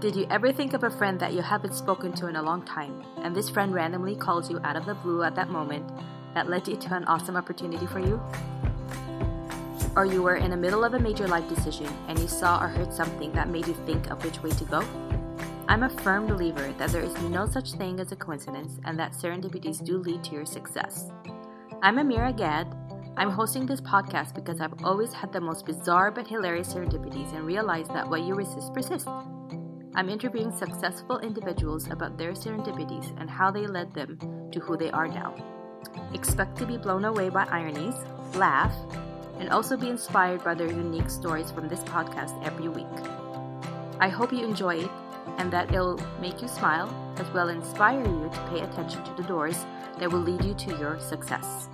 Did you ever think of a friend that you haven't spoken to in a long time, and this friend randomly calls you out of the blue at that moment that led you to an awesome opportunity for you? Or you were in the middle of a major life decision and you saw or heard something that made you think of which way to go? I'm a firm believer that there is no such thing as a coincidence and that serendipities do lead to your success. I'm Amira Gadd. I'm hosting this podcast because I've always had the most bizarre but hilarious serendipities and realized that what you resist persists. I'm interviewing successful individuals about their serendipities and how they led them to who they are now. Expect to be blown away by ironies, laugh, and also be inspired by their unique stories from this podcast every week. I hope you enjoy it and that it'll make you smile as well inspire you to pay attention to the doors that will lead you to your success.